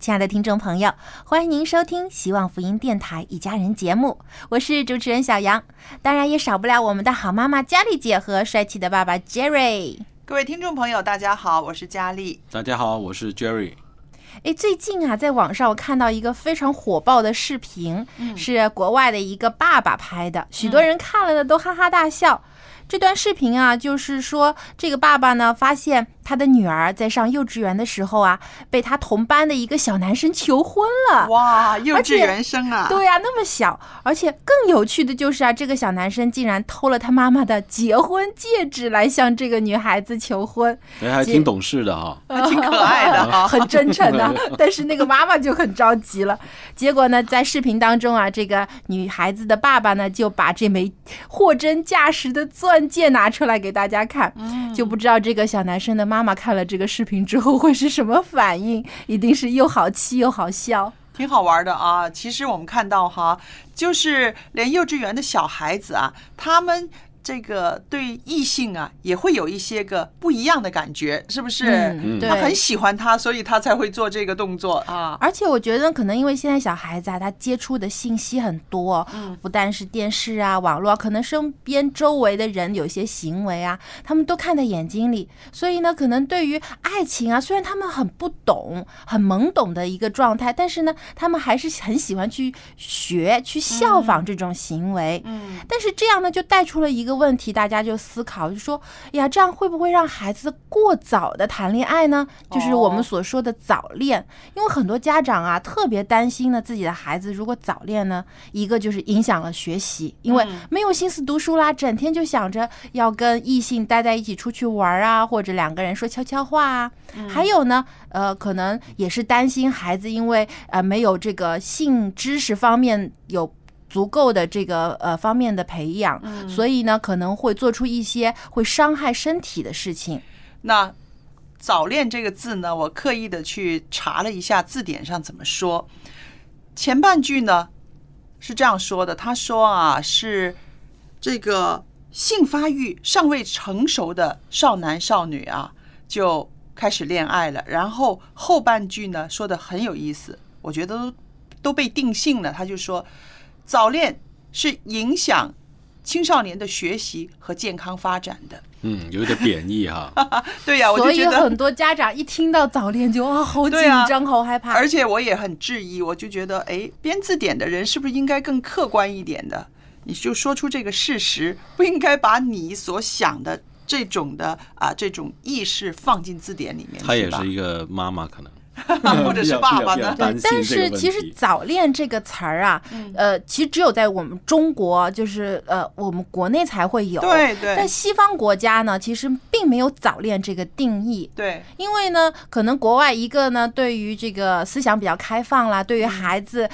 亲爱的听众朋友，欢迎您收听希望福音电台《一家人》节目，我是主持人小杨，当然也少不了我们的好妈妈佳丽姐和帅气的爸爸 Jerry。各位听众朋友，大家好，我是佳丽。大家好，我是 Jerry。哎，最近啊，在网上我看到一个非常火爆的视频，是国外的一个爸爸拍的，许多人看了呢都哈哈大笑。这段视频啊，就是说这个爸爸呢，发现他的女儿在上幼稚园的时候啊，被他同班的一个小男生求婚了。哇，幼稚园生啊！对呀、那么小，而且更有趣的就是啊，这个小男生竟然偷了他妈妈的结婚戒指来向这个女孩子求婚，哎，还挺懂事的哈。挺可爱的哈。很真诚的。但是那个妈妈就很着急了。结果呢，在视频当中啊，这个女孩子的爸爸呢，就把这枚货真价实的钻戒拿出来给大家看，就不知道这个小男生的妈妈看了这个视频之后会是什么反应，一定是又好气又好笑。挺好玩的啊！其实我们看到哈，就是连幼稚园的小孩子啊，他们这个对异性啊，也会有一些个不一样的感觉，是不是？嗯他很。喜欢他，所以他才会做这个动作啊。而且我觉得，可能因为现在小孩子啊，他接触的信息很多，不但是电视啊、网络啊，可能身边周围的人有些行为啊，他们都看在眼睛里，所以呢，可能对于爱情啊，虽然他们很不懂、很懵懂的一个状态，但是呢，他们还是很喜欢去学、去效仿这种行为。嗯，但是这样呢，就带出了一个问题，大家就思考，就说，哎呀，这样会不会让孩子过早的谈恋爱呢？就是我们所说的早恋，因为很多家长啊特别担心呢，自己的孩子如果早恋呢，一个就是影响了学习，因为没有心思读书啦，整天就想着要跟异性待在一起出去玩啊，或者两个人说悄悄话啊。还有呢，呃，可能也是担心孩子因为呃没有这个性知识方面有。足够的这个呃方面的培养，所以呢可能会做出一些会伤害身体的事情。那“早恋”这个字呢，我刻意的去查了一下字典上怎么说。前半句呢是这样说的，他说啊，是这个性发育尚未成熟的少男少女啊，就开始恋爱了。然后后半句呢说的很有意思，我觉得都都被定性了。他就说，早恋是影响青少年的学习和健康发展的。嗯，有点贬义哈。对呀、我所以就觉得很多家长一听到早恋就啊好紧张、好害怕。而且我也很质疑，我就觉得，哎，编字典的人是不是应该更客观一点的？你就说出这个事实，不应该把你所想的这种的啊这种意识放进字典里面，他也是一个妈妈，可能 或者是爸爸呢？对，但是其实“早恋”这个词儿啊，呃，其实只有在我们中国，就是呃，我们国内才会有。对对在西方国家呢，其实并没有早恋这个定义。对，因为呢，可能国外一个呢，对于这个思想比较开放啦，对于孩子。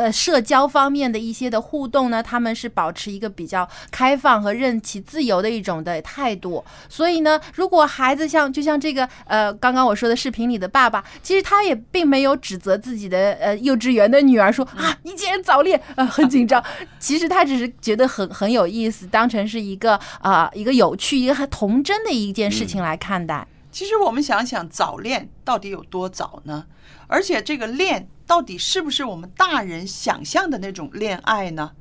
呃社交方面的一些的互动呢，他们是保持一个比较开放和任其自由的一种的态度。所以呢，如果孩子像就像这个呃刚刚我说的视频里的爸爸，其实他也并没有指责自己的呃幼稚园的女儿说啊你竟然早恋，呃很紧张。其实他只是觉得很很有意思，当成是一个啊、一个有趣、一个很童真的一件事情来看待。其实我们想想，早恋到底有多早呢？而且这个恋到底是不是我们大人想象的那种恋爱呢？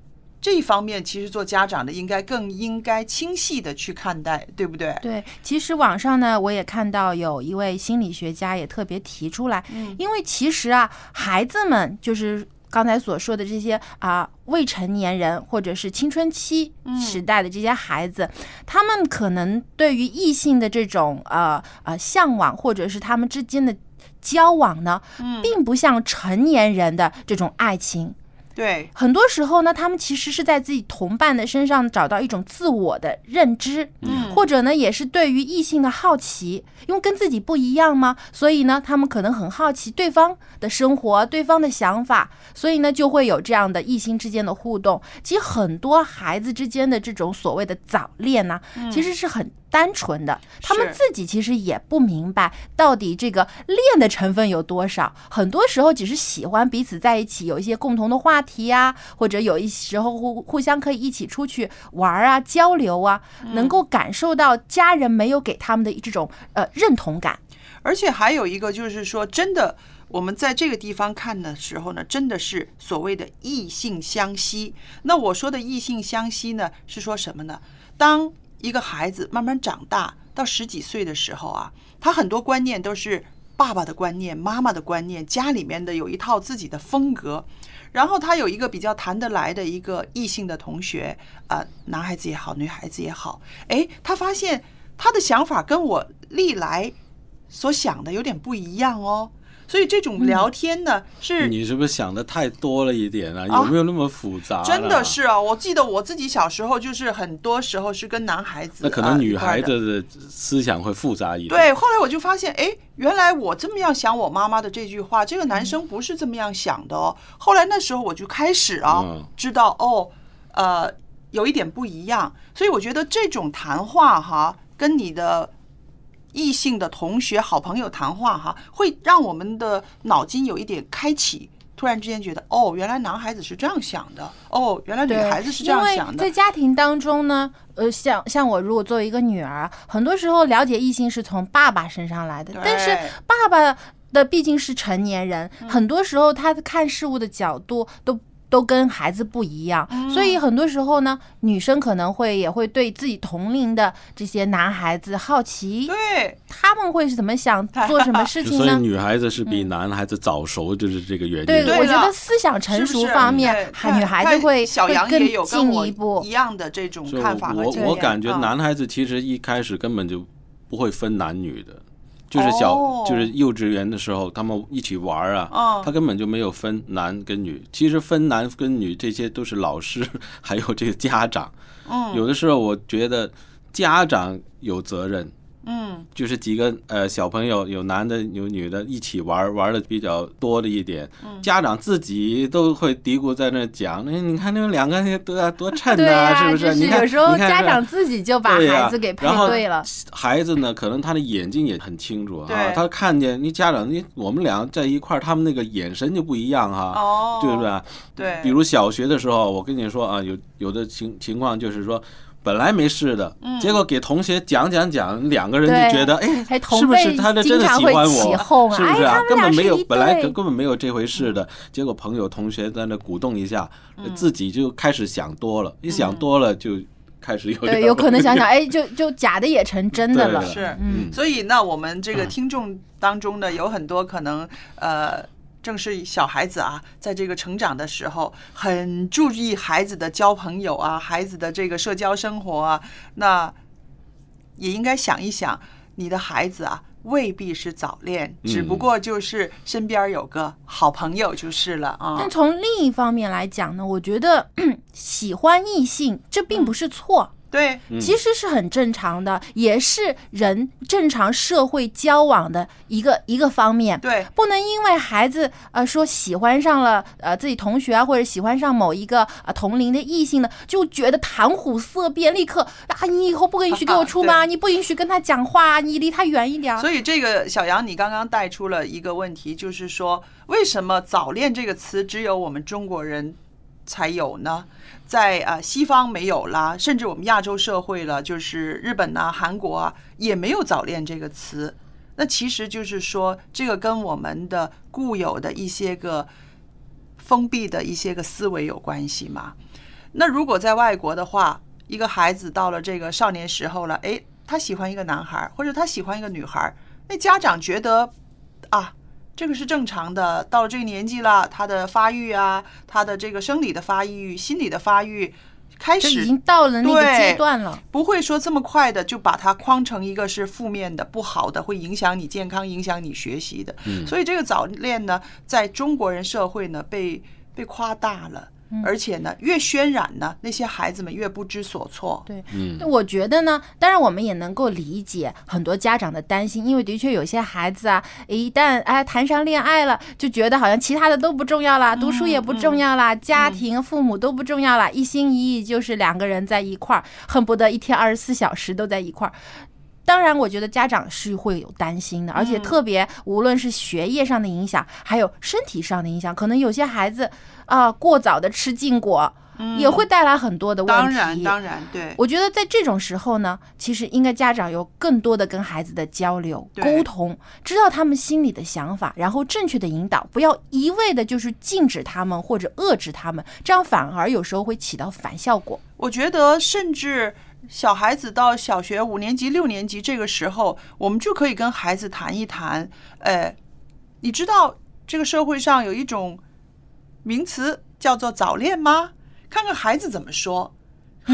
这一方面，其实做家长的应该更应该清晰的去看待，对不对？对，其实网上呢，我也看到有一位心理学家也特别提出来，因为其实啊，孩子们就是刚才所说的这些啊、未成年人或者是青春期时代的这些孩子，他们可能对于异性的这种呃呃向往，或者是他们之间的交往呢，并不像成年人的这种爱情。对，很多时候呢，他们其实是在自己同伴的身上找到一种自我的认知，嗯或者呢，也是对于异性的好奇，因为跟自己不一样嘛，所以呢，他们可能很好奇对方的生活、对方的想法，所以呢，就会有这样的异性之间的互动。其实很多孩子之间的这种所谓的早恋呢、其实是很单纯的，他们自己其实也不明白到底这个恋的成分有多少，很多时候只是喜欢彼此在一起，有一些共同的话题呀、或者有一时候互互相可以一起出去玩啊、交流啊，能够感受到家人没有给他们的这种呃认同感。而且还有一个就是说，真的，我们在这个地方看的时候呢，真的是所谓的异性相吸。那我说的异性相吸呢，是说什么呢？当一个孩子慢慢长大到十几岁的时候啊，他很多观念都是爸爸的观念、妈妈的观念，家里面的有一套自己的风格。然后他有一个比较谈得来的一个异性的同学，啊，男孩子也好，女孩子也好，哎，他发现他的想法跟我历来所想的有点不一样哦。所以这种聊天呢，是你是不是想的太多了一点啊？啊有没有那么复杂？真的。是啊，我记得我自己小时候就是很多时候是跟男孩子，那可能女孩子的思想会复杂一点。对，后来我就发现，哎，原来我这么样想我妈妈的这句话，这个男生不是这么样想的哦。后来那时候我就开始啊，嗯知道哦，呃，有一点不一样。所以我觉得这种谈话哈，跟你的异性的同学、好朋友谈话哈，会让我们的脑筋有一点开启。突然之间觉得，哦，原来男孩子是这样想的，哦，原来女，孩子是这样想的在。家庭当中呢，呃，像像我如果作为一个女儿，很多时候了解异性是从爸爸身上来的，但是爸爸的毕竟是成年人，嗯很多时候他看事物的角度都。都跟孩子不一样，嗯。所以很多时候呢，女生可能会也会对自己同龄的这些男孩子好奇，对，他们会是怎么想，做什么事情呢？所以女孩子是比男孩子早熟，就是这个原因。对，我觉得思想成熟方面女孩子会会更小杨也有跟我进一步。一。样的这种看法和我我感觉嗯。男孩子其实一开始根本就不会分男女的，就是小、哦就是幼稚园的时候他们一起玩啊，嗯他根本就没有分男跟女。其实分男跟女这些都是老师 还有这个家长。嗯有的时候我觉得家长有责任。嗯就是几个呃小朋友，有男的有女的，一起玩玩的比较多的一点，嗯家长自己都会嘀咕在那讲，那你看那们两个多多衬对呐、呀、是不是？就是你看有时候你看家长自己就把孩子给配对了。孩子呢，可能他的眼睛也很清楚啊，他看见你家长，你我们俩在一块儿，他们那个眼神就不一样哈，哦，对不对？对，比如小学的时候，我跟你说啊，有有的情情况就是说。本来没事的，结果给同学讲讲讲，两个人就觉得，哎是不是他的真的喜欢我？是不是啊根本没有，本来根本没有这回事的。结果朋友同学在那鼓动一下，自己就开始想多了，一想多了就开始有对，有可能想想，哎，就就假的也成真的了。是，嗯所以那，我们这个听众当中呢，有很多可能呃。正是小孩子啊，在这个成长的时候，很注意孩子的交朋友啊，孩子的这个社交生活啊，那也应该想一想，你的孩子啊，未必是早恋，只不嗯过就是身边有个好朋友就是了啊但。从另一方面来讲呢，我觉得喜欢异性这并不是错。对，嗯其实是很正常的，也是人正常社会交往的一个一个方面。对，不能因为孩子呃说喜欢上了呃自己同学啊，或者喜欢上某一个呃同龄的异性呢，就觉得谈虎色变，立刻啊你以后不允许跟我出门啊，你不允许跟他讲话啊，你离他远一点。所以这个小杨，你刚刚带出了一个问题，就是说，为什么“早恋”这个词只有我们中国人才有呢？在啊、西方没有啦，甚至我们亚洲社会了，就是日本呐、韩国啊，也没有“早恋”这个词。那其实就是说，这个跟我们的固有的一些个封闭的一些个思维有关系嘛。那如果在外国的话，一个孩子到了这个少年时候了，诶，他喜欢一个男孩，或者他喜欢一个女孩，那家长觉得啊，这个是正常的，到了这个年纪了，他的发育啊，他的这个生理的发育、心理的发育开始已经到了那个阶段了。不会说这么快的就把它框成一个是负面的、不好的，会影响你健康、影响你学习的。嗯所以这个早恋呢，在中国人社会呢，被被夸大了。而且呢，越渲染呢，那些孩子们越不知所措。对，嗯我觉得呢，当然我们也能够理解很多家长的担心，因为的确有些孩子啊，一旦哎谈上恋爱了，就觉得好像其他的都不重要啦，读书也不重要啦，家庭、父母都不重要啦，一心一意就是两个人在一块儿，恨不得一天二十四小时都在一块儿。当然，我觉得家长是会有担心的，而且特别无论是学业上的影响，还有身体上的影响，可能有些孩子啊、过早的吃禁果，也会带来很多的问题。当然，当然，对，我觉得在这种时候呢，其实应该家长有更多的跟孩子的交流、沟通，知道他们心里的想法，然后正确的引导，不要一味的就是禁止他们或者遏制他们，这样反而有时候会起到反效果。我觉得甚至小孩子到小学五年级、六年级这个时候，我们就可以跟孩子谈一谈。呃，你知道这个社会上有一种名词叫做早恋吗？看看孩子怎么说。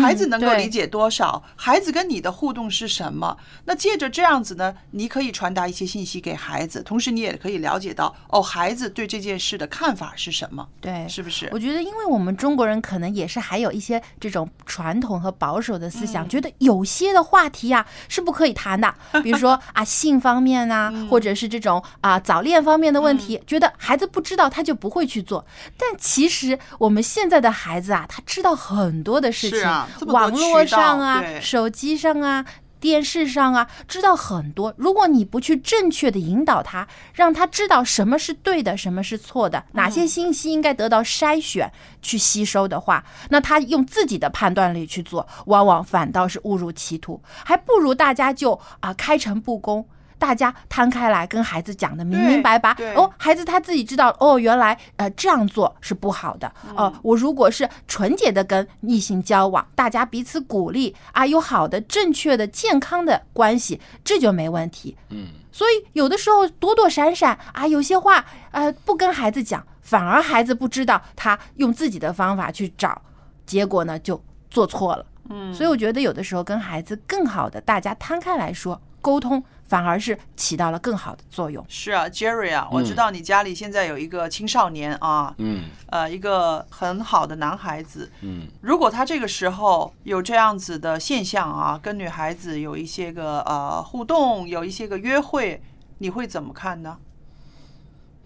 孩子能够理解多少？孩子跟你的互动是什么？那借着这样子呢，你可以传达一些信息给孩子，同时你也可以了解到哦，孩子对这件事的看法是什么，对，是不是？我觉得，因为我们中国人可能也是还有一些这种传统和保守的思想，觉得有些的话题呀、是不可以谈的，比如说啊性方面啊，或者是这种啊早恋方面的问题，觉得孩子不知道他就不会去做。但其实我们现在的孩子啊，他知道很多的事情，是啊网络上啊手机上啊。电视上啊，知道很多。如果你不去正确的引导他，让他知道什么是对的，什么是错的，哪些信息应该得到筛选去吸收的话，那他用自己的判断力去做，往往反倒是误入歧途，还不如大家就啊开诚布公。大家摊开来跟孩子讲的明明白白哦，孩子他自己知道哦，原来呃这样做是不好的。哦、我如果是纯洁的跟异性交往，大家彼此鼓励啊，有好的、正确的、健康的关系，这就没问题。嗯，所以有的时候躲躲闪闪啊，有些话呃不跟孩子讲，反而孩子不知道他用自己的方法去找，结果呢就做错了。嗯，所以我觉得有的时候跟孩子更好的大家摊开来说沟通，反而是起到了更好的作用。是啊，Jerry 啊，我知道你家里现在有一个青少年啊，嗯呃，一个很好的男孩子。嗯，如果他这个时候有这样子的现象啊，跟女孩子有一些个呃互动，有一些个约会，你会怎么看呢？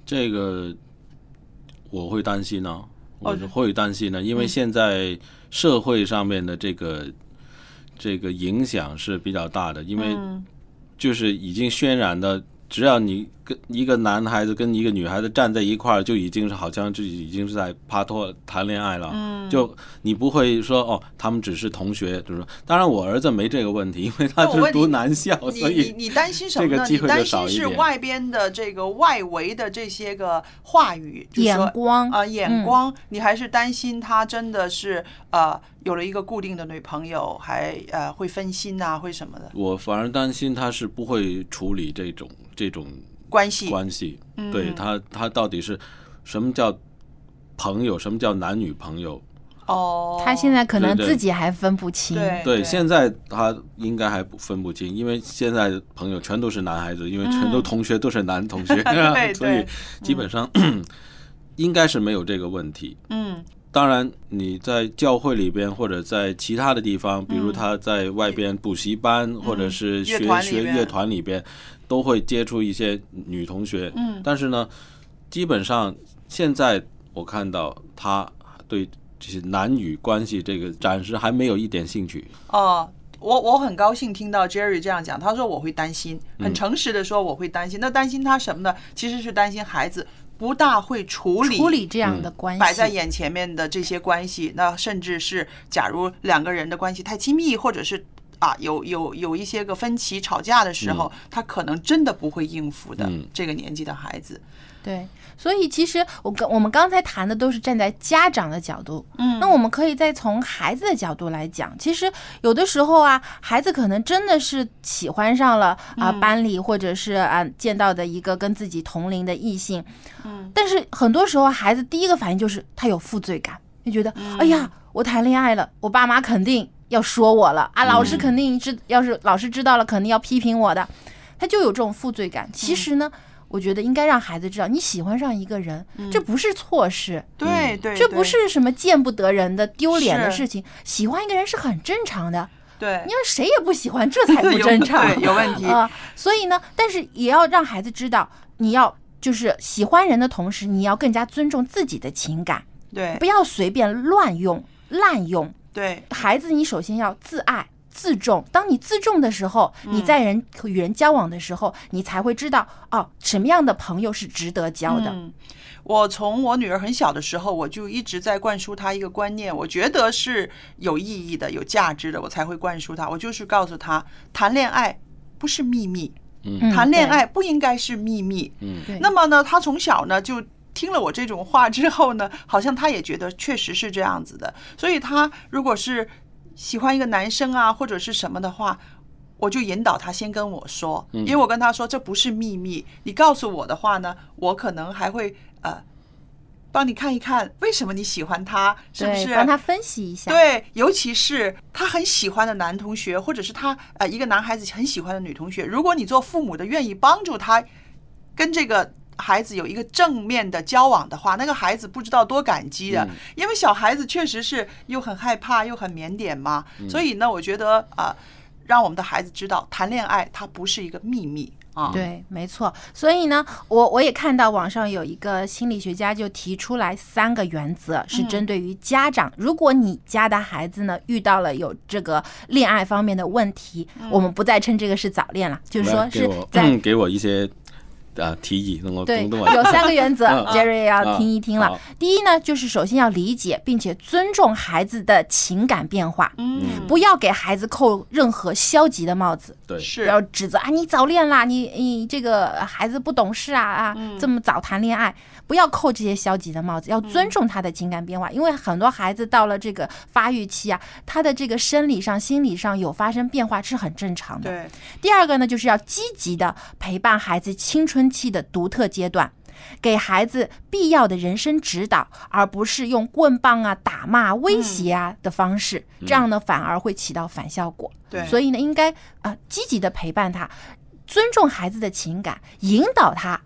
这个我会担心呢、我会担心呢，因为现在社会上面的这个这个影响是比较大的，因为嗯就是已经渲染的，只要你跟一个男孩子跟一个女孩子站在一块儿，就已经是好像就已经是在帕托谈恋爱了。嗯，就你不会说哦，他们只是同学，就是说，当然我儿子没这个问题，因为他是读男校，你所以你你担心什么呢？这个机会就你担心少一点是外边的这个外围的这些个话语，就是眼光啊、眼嗯光，你还是担心他真的是呃有了一个固定的女朋友，还呃会分心啊，会什么的我反而担心他是不会处理这种这种关系？关系，嗯对他他到底是什么叫朋友，什么叫男女朋友？哦，他现在可能自己还分不清。对对，现在他应该还不分不清，因为现在朋友全都是男孩子，因为全都同学都是男同学，对所以基本上应该是没有这个问题。嗯，当然，你在教会里边或者在其他的地方，比如他在外边补习班、或者是学学乐团里边，都会接触一些女同学。嗯，但是呢，基本上现在我看到他对这些男女关系这个暂时还没有一点兴趣。哦，我我很高兴听到 Jerry 这样讲，他说我会担心，嗯很诚实的说我会担心。那担心他什么呢？其实是担心孩子不大会处理处理这样的关系，摆在眼前面的这些关系，那甚至是假如两个人的关系太亲密，或者是啊有有有一些个分歧、吵架的时候，他可能真的不会应付的。嗯。这个年纪的孩子，对，所以其实我跟我们刚才谈的都是站在家长的角度，嗯。那我们可以再从孩子的角度来讲，其实有的时候啊，孩子可能真的是喜欢上了啊、嗯。班里或者是啊见到的一个跟自己同龄的异性，嗯，但是很多时候孩子第一个反应就是他有负罪感，就觉得、嗯哎呀，我谈恋爱了，我爸妈肯定要说我了啊，老师嗯。肯定知，要是老师知道了，肯定要批评我的，他就有这种负罪感。其实呢。我觉得应该让孩子知道，你喜欢上一个人，这不是错事，对对，这不是什么见不得人的丢脸的事情。喜欢一个人是很正常的，对你要谁也不喜欢，这才 不正常，对有问题啊、所以呢，但是也要让孩子知道，你要就是喜欢人的同时，你要更加尊重自己的情感，对不要随便乱用、滥用。对孩子，你首先要自爱。自重，当你自重的时候，嗯你在人与人交往的时候，你才会知道哦，什么样的朋友是值得交的。嗯，我从我女儿很小的时候，我就一直在灌输她一个观念，我觉得是有意义的、有价值的，我才会灌输她。我就是告诉她，谈恋爱不是秘密，嗯谈恋爱不应该是秘密。嗯对那么呢，她从小呢就。听了我这种话之后呢，好像她也觉得确实是这样子的，所以她如果是喜欢一个男生啊，或者是什么的话，我就引导他先跟我说，因为我跟他说这不是秘密，你告诉我的话呢，我可能还会呃帮你看一看为什么你喜欢他，是不，是？帮他分析一下。对，尤其是他很喜欢的男同学，或者是他呃一个男孩子很喜欢的女同学，如果你做父母的愿意帮助他跟这个孩子有一个正面的交往的话，那个孩子不知道多感激的，因为小孩子确实是又很害怕又很腼腆嘛，所以呢，我觉得啊、让我们的孩子知道谈恋爱它不是一个秘密啊，对，没错。所以呢，我我也看到网上有一个心理学家就提出来三个原则，是针对于家长。如果你家的孩子呢遇到了有这个恋爱方面的问题，我们不再称这个是早恋了，就是说是来给我在给我一些啊提议，能够对，有三个原则 嗯，Jerry 要啊听一听了。第一呢，就是首先要理解并且尊重孩子的情感变化，嗯，不要给孩子扣任何消极的帽子。对。是。要指责啊，你早恋啦，你你这个孩子不懂事啊啊，这么早谈恋爱，不要扣这些消极的帽子，要尊重他的情感变化，因为很多孩子到了这个发育期啊，他的这个生理上、心理上有发生变化是很正常的。对，第二个呢，就是要积极的陪伴孩子青春期的独特阶段。给孩子必要的人生指导，而不是用棍棒啊、打骂、威胁啊的方式，这样呢反而会起到反效果。对所以呢，应该啊积极的陪伴他，尊重孩子的情感，引导他，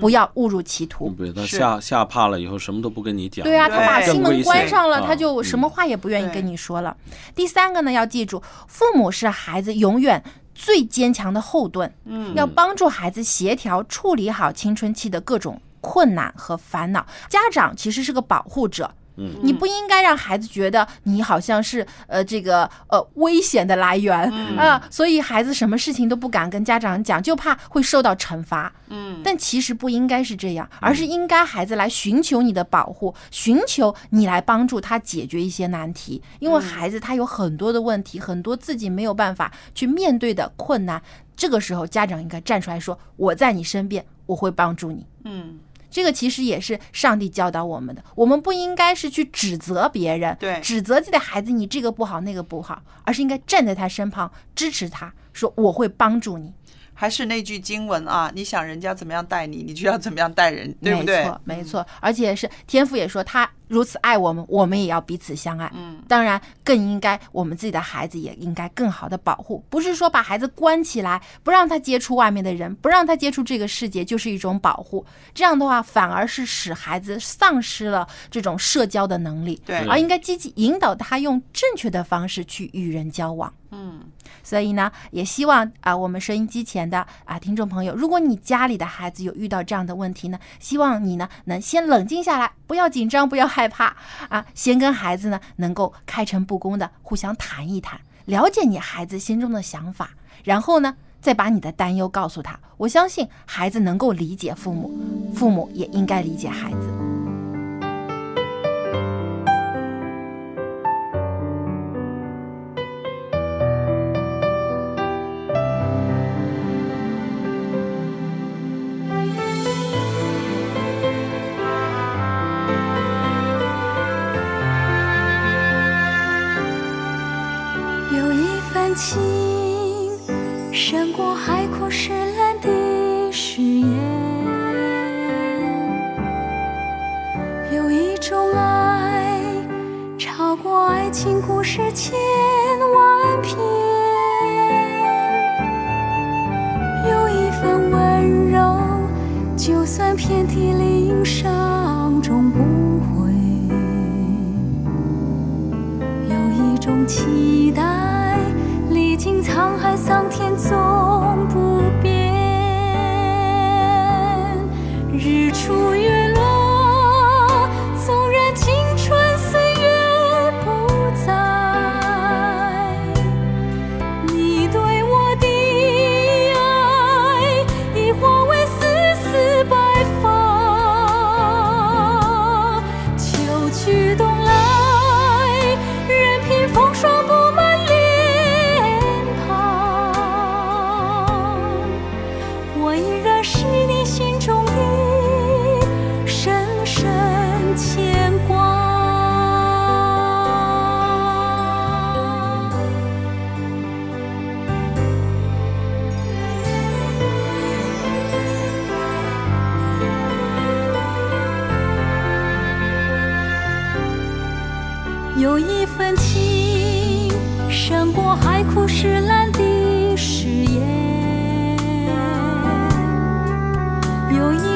不要误入歧途。对他吓吓怕了以后，什么都不跟你讲。对啊，他把心门关上了，他就啊什么话也不愿意跟你说了。第三个呢，要记住，父母是孩子永远最坚强的后盾，嗯要帮助孩子协调处理好青春期的各种困难和烦恼。家长其实是个保护者。嗯你不应该让孩子觉得你好像是呃这个呃危险的来源啊、所以孩子什么事情都不敢跟家长讲，就怕会受到惩罚。嗯，但其实不应该是这样，而是应该孩子来寻求你的保护，寻求你来帮助他解决一些难题。因为孩子他有很多的问题，很多自己没有办法去面对的困难，这个时候家长应该站出来说：“我在你身边，我会帮助你。”嗯，这个其实也是上帝教导我们的，我们不应该是去指责别人，对指责自己的孩子你这个不好那个不好，而是应该站在他身旁支持他，说我会帮助你。还是那句经文啊，你想人家怎么样待你，你就要怎么样待人，对不对没？错，没错，而且是天父也说他如此爱我们，我们也要彼此相爱。嗯，当然更应该我们自己的孩子也应该更好的保护，不是说把孩子关起来，不让他接触外面的人，不让他接触这个世界，就是一种保护。这样的话，反而是使孩子丧失了这种社交的能力。对而应该积极引导他用正确的方式去与人交往。嗯，所以呢，也希望啊，我们收音机前的啊听众朋友，如果你家里的孩子有遇到这样的问题呢，希望你呢能先冷静下来，不要紧张，不要害怕啊，先跟孩子呢能够开诚布公的互相谈一谈，了解你孩子心中的想法，然后呢。再把你的担忧告诉他，我相信孩子能够理解父母，父母也应该理解孩子。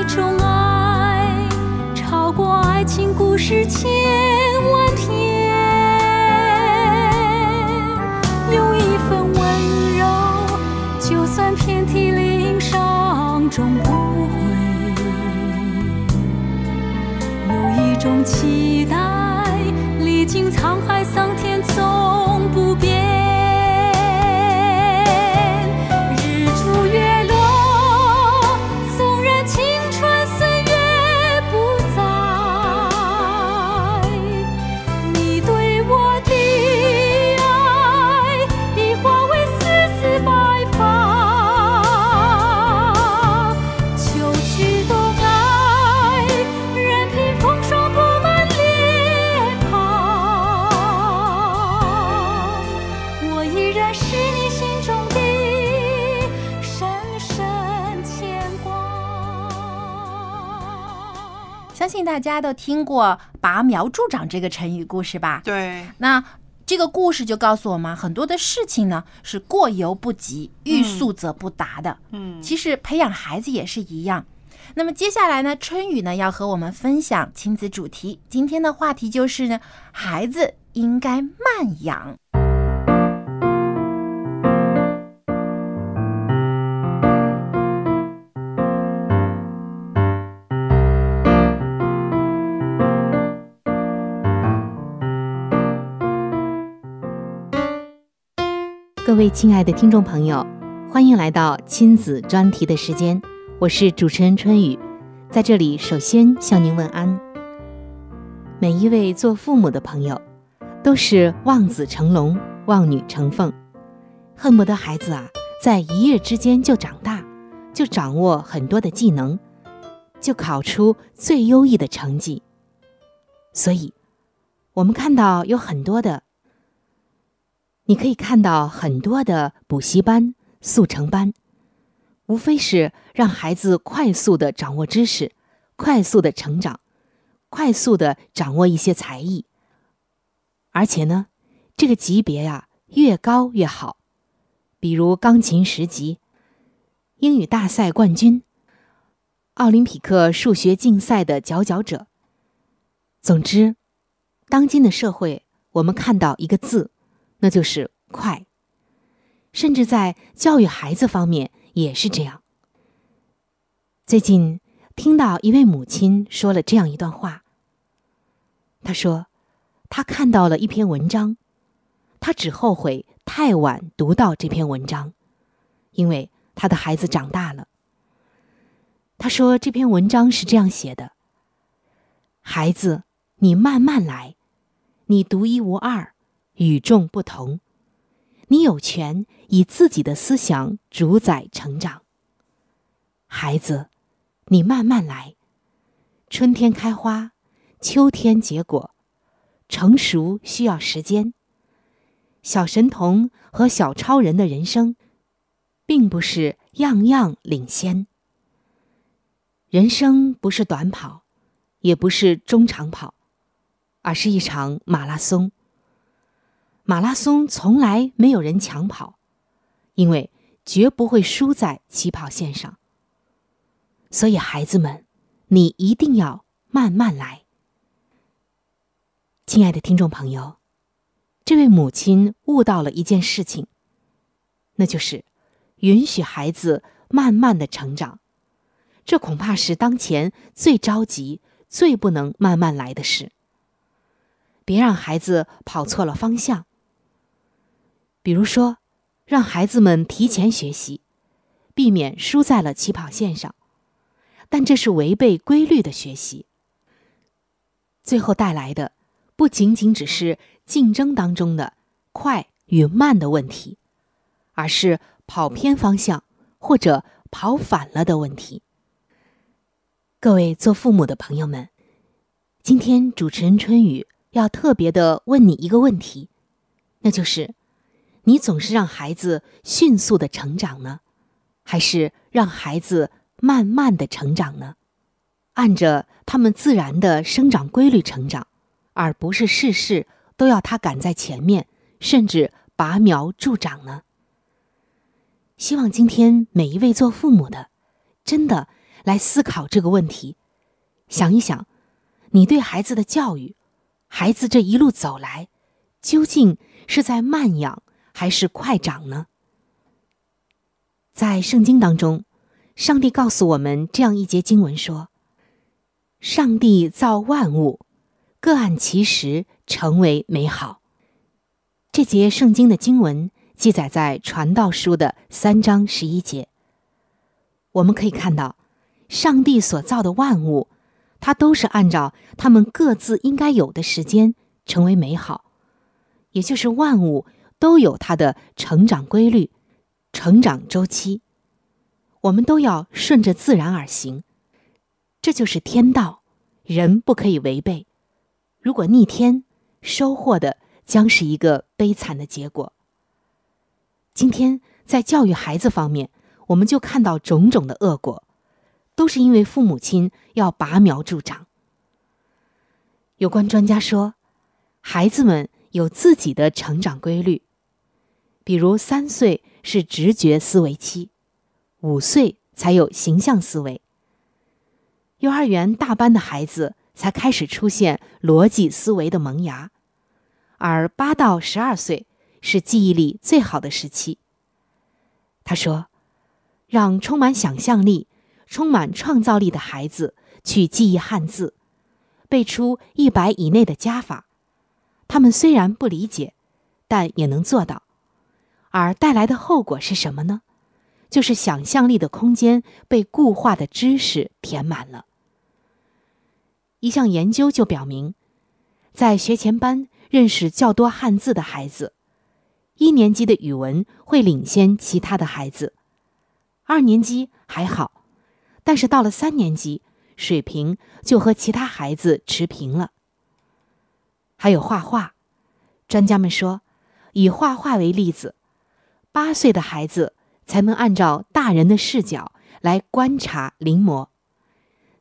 种爱，超过爱情故事千万篇；有一份温柔，就算遍体鳞伤，终不悔。有一种期待，大家都听过“拔苗助长”这个成语故事吧？对，那这个故事就告诉我们，很多的事情呢是过犹不及，欲速则不达的。嗯，其实培养孩子也是一样。那么接下来呢，春雨呢要和我们分享亲子主题。今天的话题就是呢，孩子应该慢养。各位亲爱的听众朋友，欢迎来到亲子专题的时间，我是主持人春雨，在这里首先向您问安。每一位做父母的朋友，都是望子成龙、望女成凤，恨不得孩子啊在一夜之间就长大，就掌握很多的技能，就考出最优异的成绩。所以，我们看到有很多的。你可以看到很多的补习班、速成班，无非是让孩子快速的掌握知识，快速的成长，快速的掌握一些才艺，而且呢，这个级别呀、越高越好。比如钢琴十级、英语大赛冠军、奥林匹克数学竞赛的佼佼者。总之，当今的社会，我们看到一个字，那就是“快”。甚至在教育孩子方面也是这样。最近听到一位母亲说了这样一段话。她说，她看到了一篇文章，她只后悔太晚读到这篇文章，因为她的孩子长大了。她说这篇文章是这样写的：孩子，你慢慢来，你独一无二，与众不同。你有权以自己的思想主宰成长。孩子，你慢慢来。春天开花，秋天结果，成熟需要时间。小神童和小超人的人生，并不是样样领先。人生不是短跑，也不是中长跑，而是一场马拉松。马拉松从来没有人抢跑，因为绝不会输在起跑线上。所以，孩子们，你一定要慢慢来。亲爱的听众朋友，这位母亲悟到了一件事情，那就是允许孩子慢慢的成长。这恐怕是当前最着急、最不能慢慢来的事。别让孩子跑错了方向。比如说，让孩子们提前学习，避免输在了起跑线上，但这是违背规律的学习。最后带来的不仅仅只是竞争当中的快与慢的问题，而是跑偏方向或者跑反了的问题。各位做父母的朋友们，今天主持人春雨要特别的问你一个问题，那就是。你总是让孩子迅速的成长呢，还是让孩子慢慢的成长呢？按着他们自然的生长规律成长，而不是事事都要他赶在前面，甚至拔苗助长呢？希望今天每一位做父母的，真的来思考这个问题，想一想，你对孩子的教育，孩子这一路走来，究竟是在慢养？还是快长呢？在圣经当中，上帝告诉我们这样一节经文说：“上帝造万物，各按其时成为美好。”这节圣经的经文记载在《传道书》的三章十一节。我们可以看到，上帝所造的万物，它都是按照他们各自应该有的时间成为美好，也就是万物。都有它的成长规律、成长周期，我们都要顺着自然而行，这就是天道，人不可以违背。如果逆天，收获的将是一个悲惨的结果。今天在教育孩子方面，我们就看到种种的恶果，都是因为父母亲要拔苗助长。有关专家说，孩子们有自己的成长规律。比如三岁是直觉思维期，五岁才有形象思维。幼儿园大班的孩子才开始出现逻辑思维的萌芽，而八到十二岁是记忆力最好的时期。他说：“让充满想象力、充满创造力的孩子去记忆汉字，背出一百以内的加法，他们虽然不理解，但也能做到。”而带来的后果是什么呢？就是想象力的空间被固化的知识填满了。一项研究就表明，在学前班认识较多汉字的孩子，一年级的语文会领先其他的孩子，二年级还好，但是到了三年级，水平就和其他孩子持平了。还有画画，专家们说，以画画为例子。八岁的孩子才能按照大人的视角来观察临摹，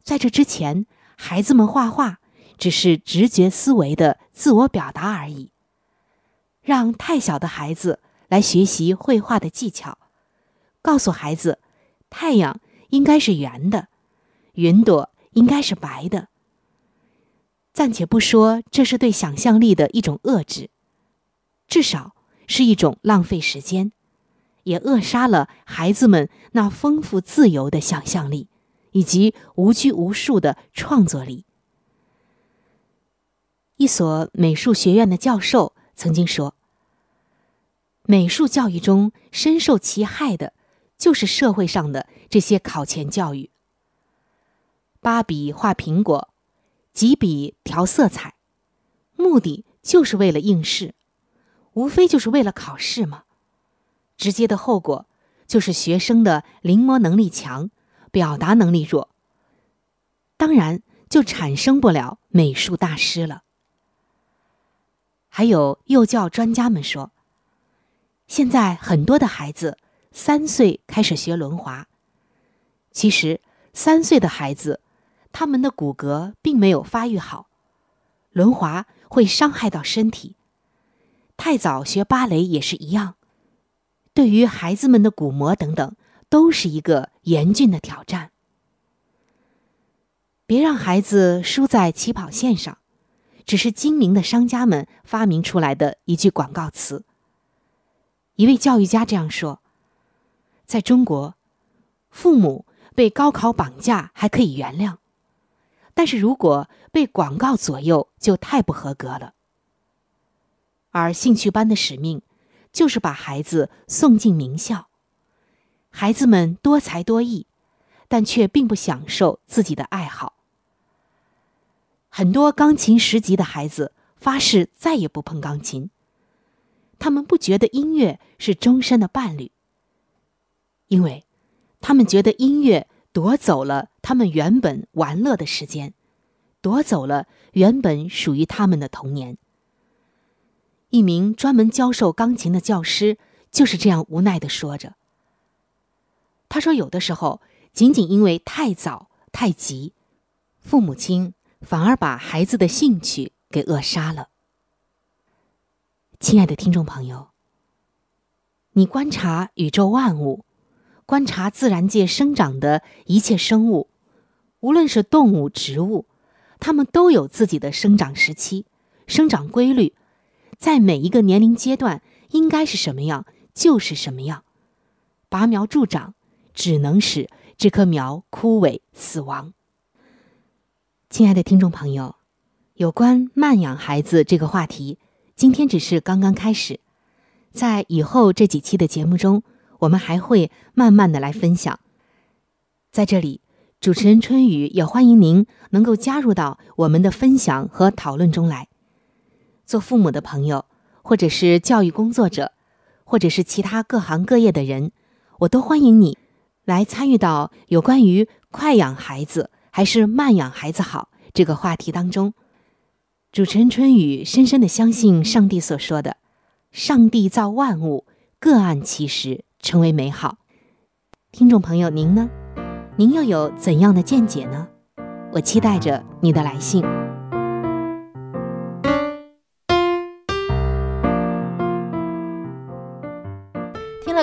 在这之前，孩子们画画只是直觉思维的自我表达而已。让太小的孩子来学习绘画的技巧，告诉孩子，太阳应该是圆的，云朵应该是白的。暂且不说这是对想象力的一种遏制，至少是一种浪费时间，也扼杀了孩子们那丰富自由的想象力以及无拘无束的创作力。一所美术学院的教授曾经说：“美术教育中深受其害的，就是社会上的这些考前教育。八笔画苹果。”几笔调色彩，目的就是为了应试，无非就是为了考试嘛。直接的后果就是学生的临摹能力强，表达能力弱。当然就产生不了美术大师了。还有幼教专家们说，现在很多的孩子三岁开始学轮滑，其实三岁的孩子。他们的骨骼并没有发育好，轮滑会伤害到身体。太早学芭蕾也是一样，对于孩子们的鼓膜等等，都是一个严峻的挑战。别让孩子输在起跑线上，只是精明的商家们发明出来的一句广告词。一位教育家这样说：“在中国，父母被高考绑架还可以原谅。”但是如果被广告左右，就太不合格了。而兴趣班的使命，就是把孩子送进名校。孩子们多才多艺，但却并不享受自己的爱好。很多钢琴十级的孩子发誓再也不碰钢琴。他们不觉得音乐是终身的伴侣，因为，他们觉得音乐。夺走了他们原本玩乐的时间，夺走了原本属于他们的童年。一名专门教授钢琴的教师就是这样无奈的说着。他说：“有的时候，仅仅因为太早太急，父母亲反而把孩子的兴趣给扼杀了。”亲爱的听众朋友，你观察宇宙万物。观察自然界生长的一切生物，无论是动物、植物，它们都有自己的生长时期、生长规律，在每一个年龄阶段应该是什么样就是什么样。拔苗助长，只能使这棵苗枯萎死亡。亲爱的听众朋友，有关慢养孩子这个话题，今天只是刚刚开始，在以后这几期的节目中。我们还会慢慢的来分享，在这里，主持人春雨也欢迎您能够加入到我们的分享和讨论中来。做父母的朋友，或者是教育工作者，或者是其他各行各业的人，我都欢迎你来参与到有关于快养孩子还是慢养孩子好这个话题当中。主持人春雨深深的相信上帝所说的：“上帝造万物，各按其时。”成为美好，听众朋友，您呢？您又有怎样的见解呢？我期待着你的来信。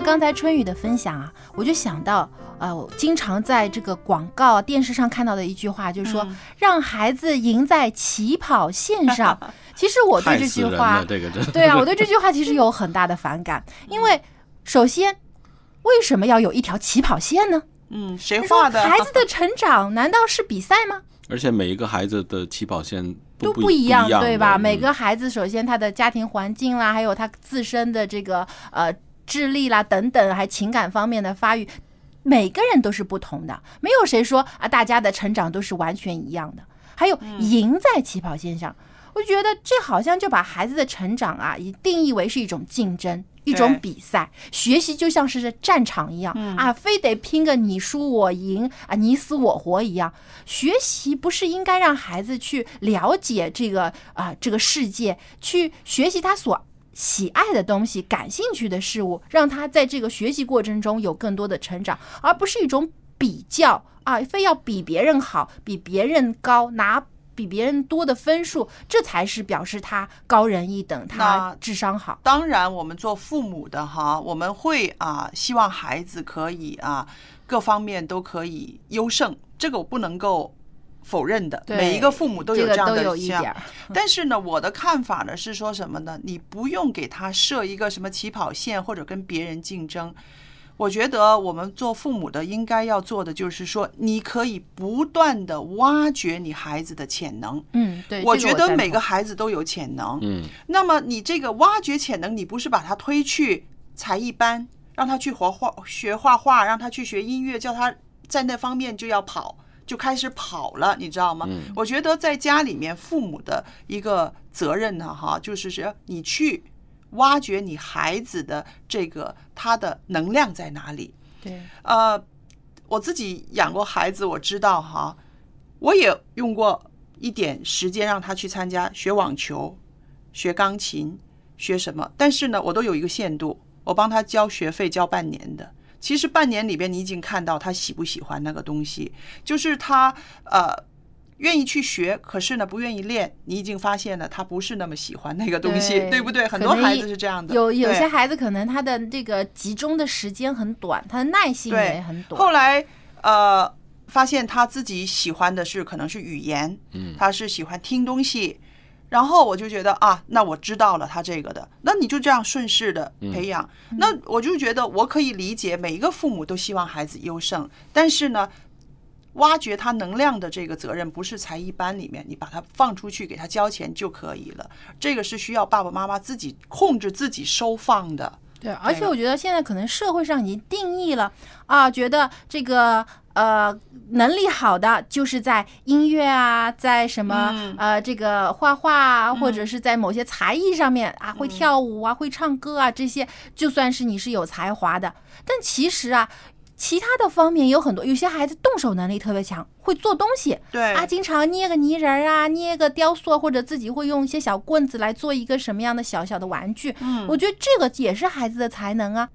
了刚才春雨的分享啊，我就想到，呃，经常在这个广告、电视上看到的一句话，就是说让孩子赢在起跑线上。其实我对这句话，对啊，我对这句话其实有很大的反感，因为首先。为什么要有一条起跑线呢？嗯，谁画的？孩子的成长难道是比赛吗？而且每一个孩子的起跑线都不一样，对吧？每个孩子首先他的家庭环境啦，还有他自身的这个呃智力啦等等，还情感方面的发育，每个人都是不同的。没有谁说啊，大家的成长都是完全一样的。还有赢在起跑线上，我觉得这好像就把孩子的成长啊，以定义为是一种竞争。一种比赛，学习就像是战场一样啊，非得拼个你输我赢啊，你死我活一样。学习不是应该让孩子去了解这个啊这个世界，去学习他所喜爱的东西、感兴趣的事物，让他在这个学习过程中有更多的成长，而不是一种比较啊，非要比别人好、比别人高拿。比别人多的分数，这才是表示他高人一等，他那智商好。当然，我们做父母的哈，我们会啊，希望孩子可以啊，各方面都可以优胜，这个我不能够否认的。每一个父母都有这样的一点 但是呢，我的看法呢是说什么呢？你不用给他设一个什么起跑线，或者跟别人竞争。我觉得我们做父母的应该要做的就是说，你可以不断的挖掘你孩子的潜能。嗯，对，我觉得每个孩子都有潜能。嗯，那么你这个挖掘潜能，你不是把他推去才艺班，让他去画画、学画画，让他去学音乐，叫他在那方面就要跑，就开始跑了，你知道吗？嗯我觉得在家里面，父母的一个责任呢，哈，就是说你去挖掘你孩子的这个他的能量在哪里。对，呃，我自己养过孩子，我知道哈，我也用过一点时间让他去参加学网球、学钢琴、学什么，但是呢，我都有一个限度，我帮他交学费交半年的。其实半年里边，你已经看到他喜不喜欢那个东西，就是他呃愿意去学，可是呢不愿意练，你已经发现了他不是那么喜欢那个东西，对不对？很多孩子是这样的。有有些孩子可能他的这个集中的时间很短，他的耐心也很短。后来呃，发现他自己喜欢的是可能是语言，嗯他是喜欢听东西。然后我就觉得啊，那我知道了他这个的，那你就这样顺势的培养。那我就觉得我可以理解，每一个父母都希望孩子优胜，但是呢，挖掘他能量的这个责任不是才艺班里面，你把他放出去给他交钱就可以了。这个是需要爸爸妈妈自己控制自己收放的。对，而且我觉得现在可能社会上已经定义了啊，觉得这个呃能力好的就是在音乐啊，在什么、嗯呃这个画画啊，或者是在某些才艺上面啊，会跳舞啊，会唱歌啊，这些就算是你是有才华的。但其实啊。其他的方面也有很多，有些孩子动手能力特别强，会做东西，对啊，经常捏个泥人儿啊，捏个雕塑，或者自己会用一些小棍子来做一个什么样的小小的玩具。嗯我觉得这个也是孩子的才能啊。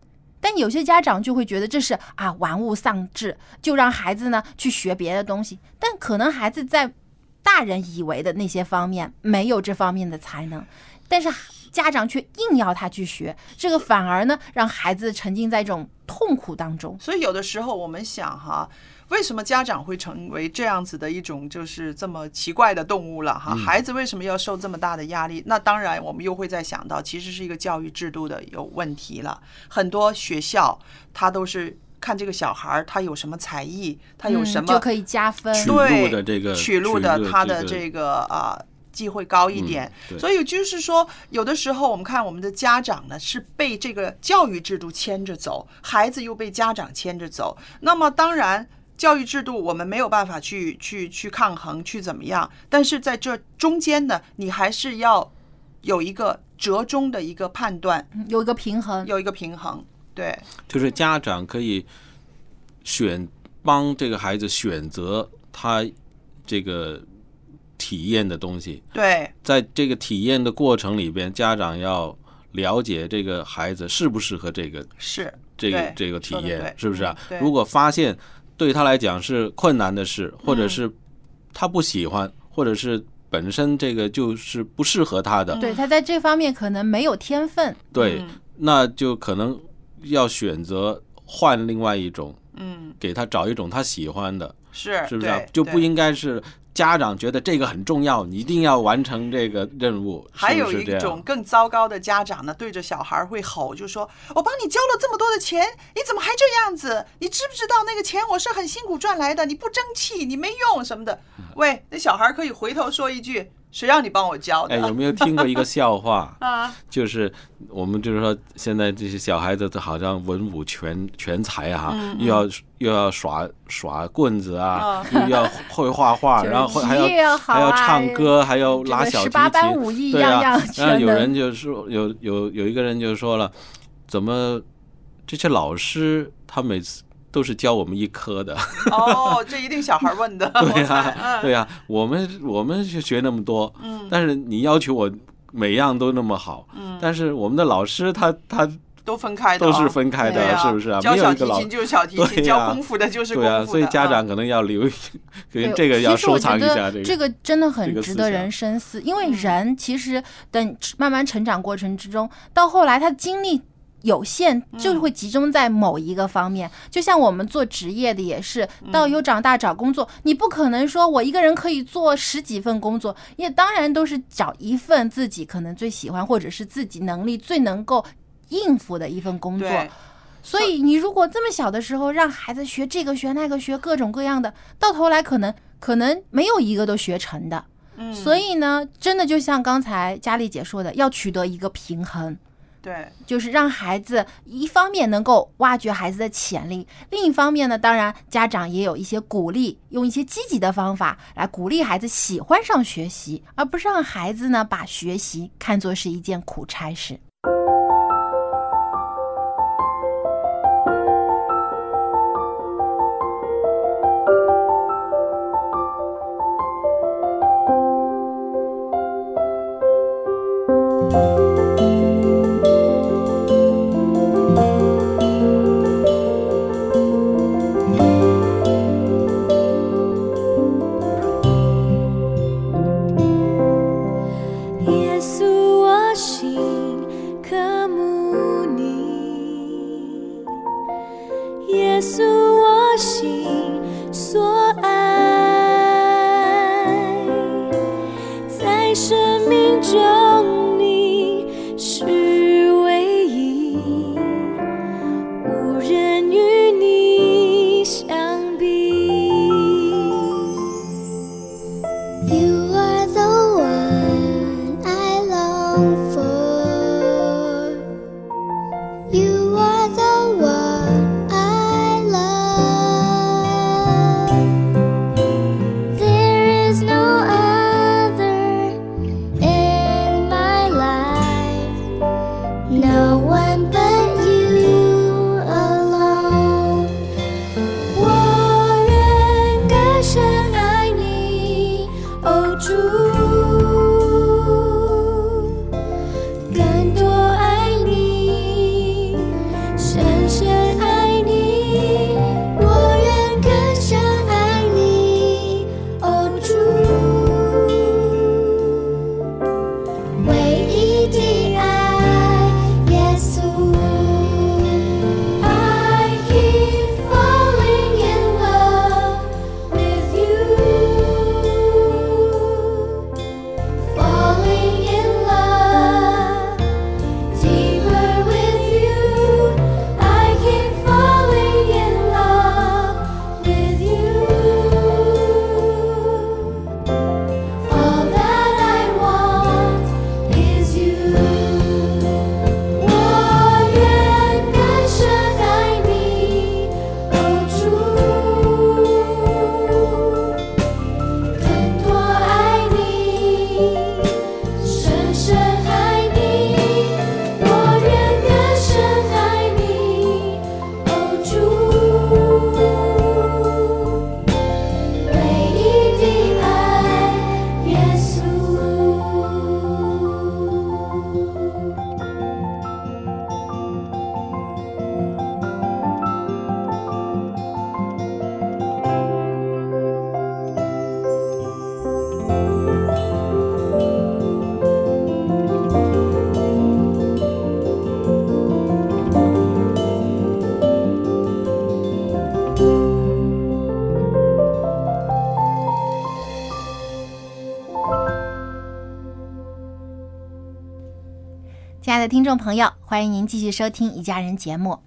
但有些家长就会觉得这是啊玩物丧志，就让孩子呢去学别的东西。但可能孩子在大人以为的那些方面没有这方面的才能，但是家长却硬要他去学，这个反而呢让孩子沉浸在一种痛苦当中。所以有的时候我们想哈，为什么家长会成为这样子的一种就是这么奇怪的动物了哈？孩子为什么要受这么大的压力？那当然，我们又会再想到，其实是一个教育制度的有问题了。很多学校他都是看这个小孩儿他有什么才艺，他有什么、嗯就可以加分。对的这个取路取路的他的这个啊。机会高一点，嗯所以就是说，有的时候我们看我们的家长呢是被这个教育制度牵着走，孩子又被家长牵着走。那么当然，教育制度我们没有办法去去去抗衡，去怎么样？但是在这中间呢，你还是要有一个折中的一个判断，有一个平衡。有一个平衡。对，就是家长可以选帮这个孩子选择他这个体验的东西，对，在这个体验的过程里边，家长要了解这个孩子适不适合这个是这个这个体验，是不是啊如果发现对他来讲是困难的事，或者嗯。是他不喜欢，或者是本身这个就是不适合他的，对他在这方面可能没有天分，对嗯，那就可能要选择换另外一种，嗯，给他找一种他喜欢的，是是不是啊？就不应该是家长觉得这个很重要，你一定要完成这个任务，还有一种更糟糕的家长呢，对着小孩会吼，就说：“我帮你交了这么多的钱，你怎么还这样子？你知不知道那个钱我是很辛苦赚来的？你不争气，你没用什么的。”喂，那小孩可以回头说一句：“谁让你帮我教的？”哎，有没有听过一个笑话？啊，就是我们就是说，现在这些小孩子都好像文武全全才啊，嗯又要又要耍耍棍子啊，嗯又要会画画，然后还体育要还要唱歌，还要拉小提18般琴，武艺对啊。然后有人就说，有有有一个人就说了，怎么这些老师他每次都是教我们一科的？哦，这一定小孩问的。对呀、对呀、我们我们是学那么多，嗯但是你要求我每样都那么好，嗯但是我们的老师他他都分开的、啊，都是分开的，啊是不是啊？教小提琴就是小提琴，对呀教功夫的就是功夫的。对啊，所以家啊长可能要留意，可能对这个要收藏一下这个这个真的很值得人深思，因嗯为人其实等慢慢成长过程之中，到后来他精力。有限嗯。就会集中在某一个方面，就像我们做职业的也是，嗯。到有长大找工作，你不可能说我一个人可以做十几份工作，也当然都是找一份自己可能最喜欢或者是自己能力最能够应付的一份工作。所以你如果这么小的时候让孩子学这个学那个学各种各样的，到头来可能可能没有一个都学成的。嗯，所以呢，真的就像刚才佳丽姐说的，要取得一个平衡，对，就是让孩子一方面能够挖掘孩子的潜力，另一方面呢，当然家长也有一些鼓励，用一些积极的方法来鼓励孩子喜欢上学习，而不是让孩子呢把学习看作是一件苦差事。众朋友，欢迎您继续收听《一家人》节目。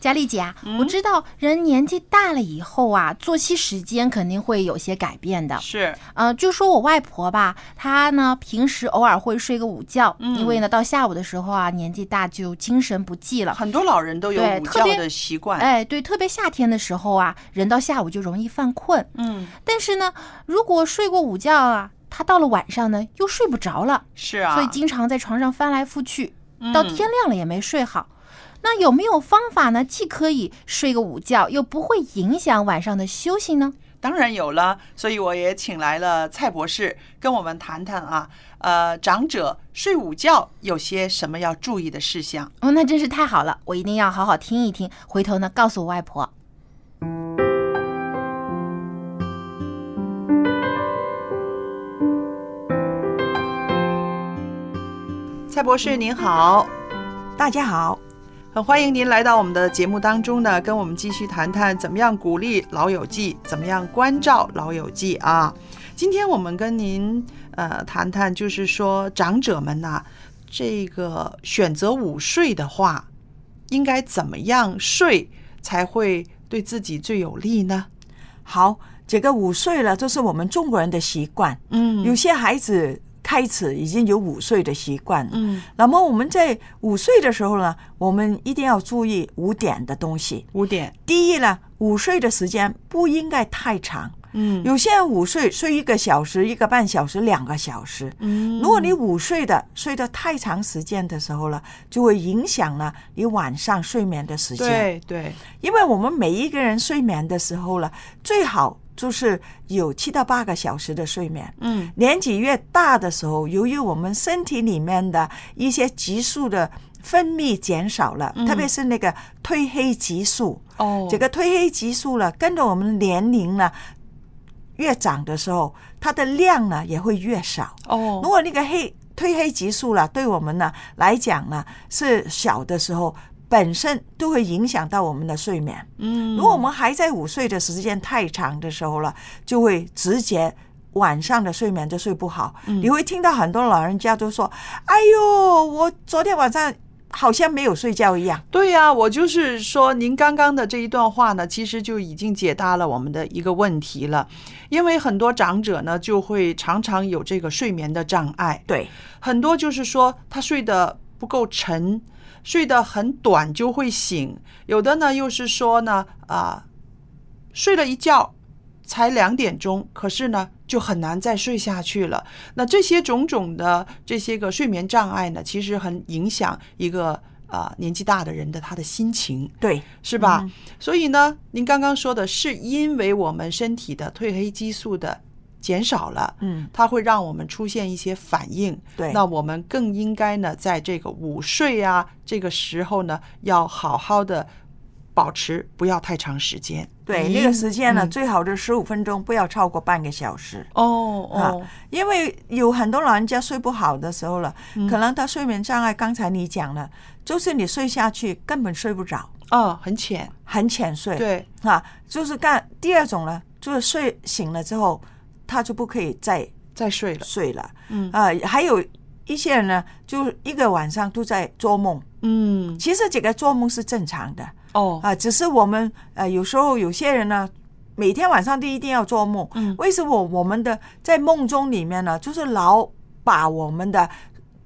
佳丽姐啊，我知道人年纪大了以后啊，作息时间肯定会有些改变的。是，呃，就说我外婆吧，她呢平时偶尔会睡个午觉，因为呢到下午的时候啊，年纪大就精神不济了。很多老人都有午觉的习惯。哎，对，特别夏天的时候啊，人到下午就容易犯困。嗯，但是呢，如果睡过午觉啊，他到了晚上呢又睡不着了，是啊，所以经常在床上翻来覆去，嗯到天亮了也没睡好。那有没有方法呢？既可以睡个午觉，又不会影响晚上的休息呢？当然有了，所以我也请来了蔡博士跟我们谈谈啊，呃，长者睡午觉有些什么要注意的事项。哦，那真是太好了，我一定要好好听一听，回头呢告诉我外婆。蔡博士您好，大家好，很欢迎您来到我们的节目当中呢，跟我们继续谈谈怎么样鼓励老友记，怎么样关照老友记啊。今天我们跟您呃谈谈，就是说长者们呐、这个选择午睡的话，应该怎么样睡才会对自己最有利呢？好，这个午睡了，这是我们中国人的习惯。嗯有些孩子开始已经有午睡的习惯了。嗯，那么我们在午睡的时候呢，我们一定要注意五点的东西。五点，第一呢，午睡的时间不应该太长。嗯有些人午睡睡一个小时、一个半小时、两个小时。嗯如果你午睡的睡得太长时间的时候了，就会影响了你晚上睡眠的时间。对对，因为我们每一个人睡眠的时候了，最好就是有七到八个小时的睡眠。嗯年纪越大的时候，由于我们身体里面的一些激素的分泌减少了，特别是那个褪黑激素。哦这个褪黑激素呢，跟着我们年龄呢越长的时候，它的量呢也会越少。哦如哦果那个黑褪黑激素了，对我们呢来讲呢是小的时候，本身都会影响到我们的睡眠。嗯如果我们还在午睡的时间太长的时候了，就会直接晚上的睡眠就睡不好。你会听到很多老人家都说：“哎呦，我昨天晚上好像没有睡觉一样。对呀、我就是说，您刚刚的这一段话呢，其实就已经解答了我们的一个问题了。因为很多长者呢，就会常常有这个睡眠的障碍，对，很多就是说他睡得不够沉，睡得很短就会醒；有的呢又是说呢，啊、睡了一觉才两点钟，可是呢就很难再睡下去了。那这些种种的这些个睡眠障碍呢，其实很影响一个啊、年纪大的人的他的心情。对，是吧？所以呢，您刚刚说的是因为我们身体的褪黑激素的减少了，嗯，它会让我们出现一些反应。对那我们更应该呢，在这个午睡啊这个时候呢，要好好的保持，不要太长时间。对，那个时间呢，嗯最好是十五分钟，不要超过半个小时。哦啊哦，，因为有很多老人家睡不好的时候了，嗯可能他睡眠障碍，刚才你讲了，就是你睡下去根本睡不着，哦，很浅，很浅睡。对，啊，就是干第二种呢，就是睡醒了之后，他就不可以再再睡了。睡了。嗯啊，还有一些人呢，就一个晚上都在做梦。嗯，其实这个做梦是正常的哦，啊，只是我们呃有时候有些人呢。每天晚上都一定要做梦，嗯为什么我们的在梦中里面呢，就是老把我们的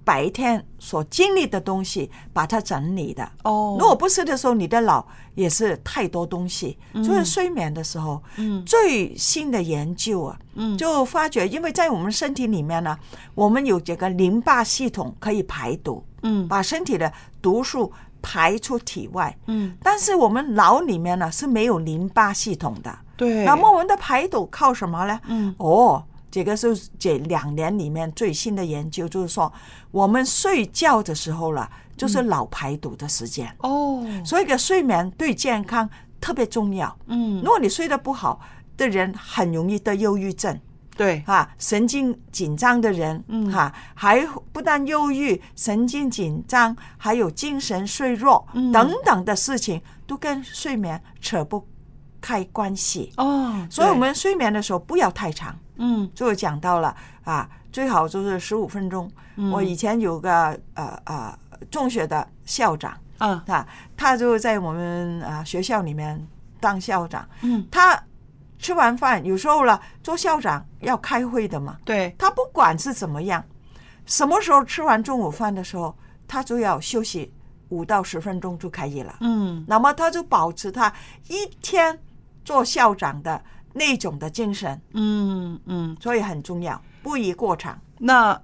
白天所经历的东西把它整理的。哦，如果不是的时候，你的脑也是太多东西。就是睡眠的时候，嗯最新的研究啊，嗯就发觉，因为在我们身体里面呢，我们有这个淋巴系统可以排毒，嗯把身体的毒素排出体外。嗯，但是我们脑里面呢是没有淋巴系统的。对，那么我们的排毒靠什么呢？嗯哦，这个是这两年里面最新的研究，就是说我们睡觉的时候了，就是脑排毒的时间。哦，所以个睡眠对健康特别重要。嗯如果你睡得不好的人，很容易得忧郁症。对，哈，神经紧张的人，嗯哈，还不但忧郁、神经紧张，还有精神衰弱、嗯等等的事情，都跟睡眠扯不开关系。哦，所以，我们睡眠的时候不要太长，嗯。就讲到了啊，最好就是十五分钟。嗯。我以前有个呃呃中学的校长啊。啊，他就在我们啊学校里面当校长，嗯，他吃完饭有时候了，做校长要开会的嘛，对，他不管是怎么样，什么时候吃完中午饭的时候，他就要休息五到十分钟就可以了。嗯。那么他就保持他一天做校长的那种的精神，嗯嗯。所以很重要，不宜过长。那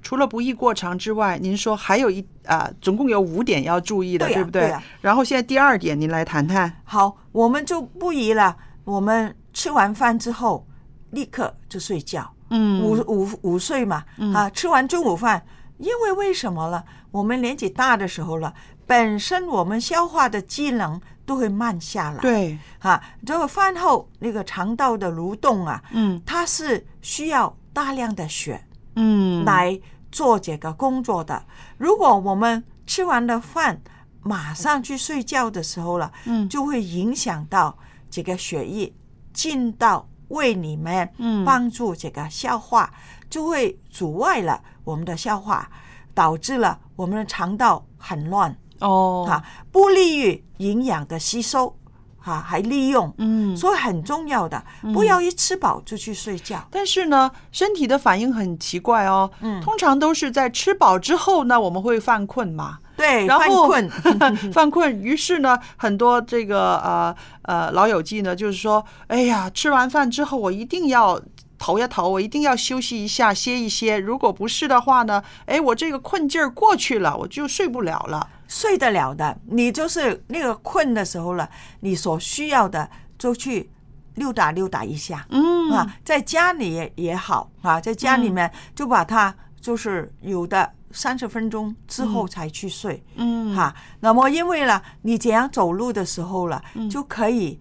除了不宜过长之外，您说还有一啊、总共有五点要注意的，对呀不对？然后现在第二点，您来谈谈。好，我们就不宜了。我们吃完饭之后立刻就睡觉。嗯午午午睡嘛，啊，吃完中午饭，因为为什么了？我们年纪大的时候了，本身我们消化的机能都会慢下来。对，哈，这个饭后那个肠道的蠕动啊，嗯它是需要大量的血嗯，来做这个工作的。如果我们吃完了饭马上去睡觉的时候了，嗯就会影响到这个血液进到胃里面，嗯帮助这个消化，就会阻碍了我们的消化，导致了我们的肠道很乱。哦，哈，不利于营养的吸收，哈，还利用，嗯所以很重要的，不要一吃饱就去睡觉。但是呢，身体的反应很奇怪哦。嗯通常都是在吃饱之后呢，我们会犯困嘛。对，然后犯困，犯困，于是呢，很多这个呃呃老友记呢，就是说，哎呀，吃完饭之后我一定要投一投，我一定要休息一下，歇一歇。如果不是的话呢，哎，我这个困劲儿过去了，我就睡不了了。睡得了的，你就是那个困的时候了，你所需要的就去溜达溜达一下，嗯。啊，在家里也也好啊，在家里面就把它就是有的三十分钟之后才去睡，嗯。哈、那么因为呢，你这样走路的时候了，嗯。就可以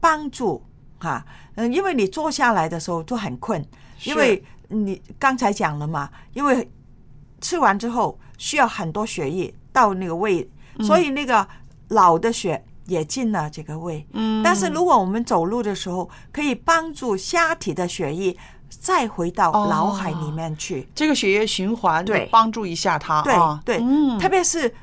帮助哈，嗯，因为你坐下来的时候就很困，因为你刚才讲了嘛，因为吃完之后需要很多血液到那个胃，所以那个老的血也进了这个胃。嗯。但是如果我们走路的时候，可以帮助下体的血液再回到哦脑海里面去。这个血液循环对。帮助一下他对啊，对，嗯。特别是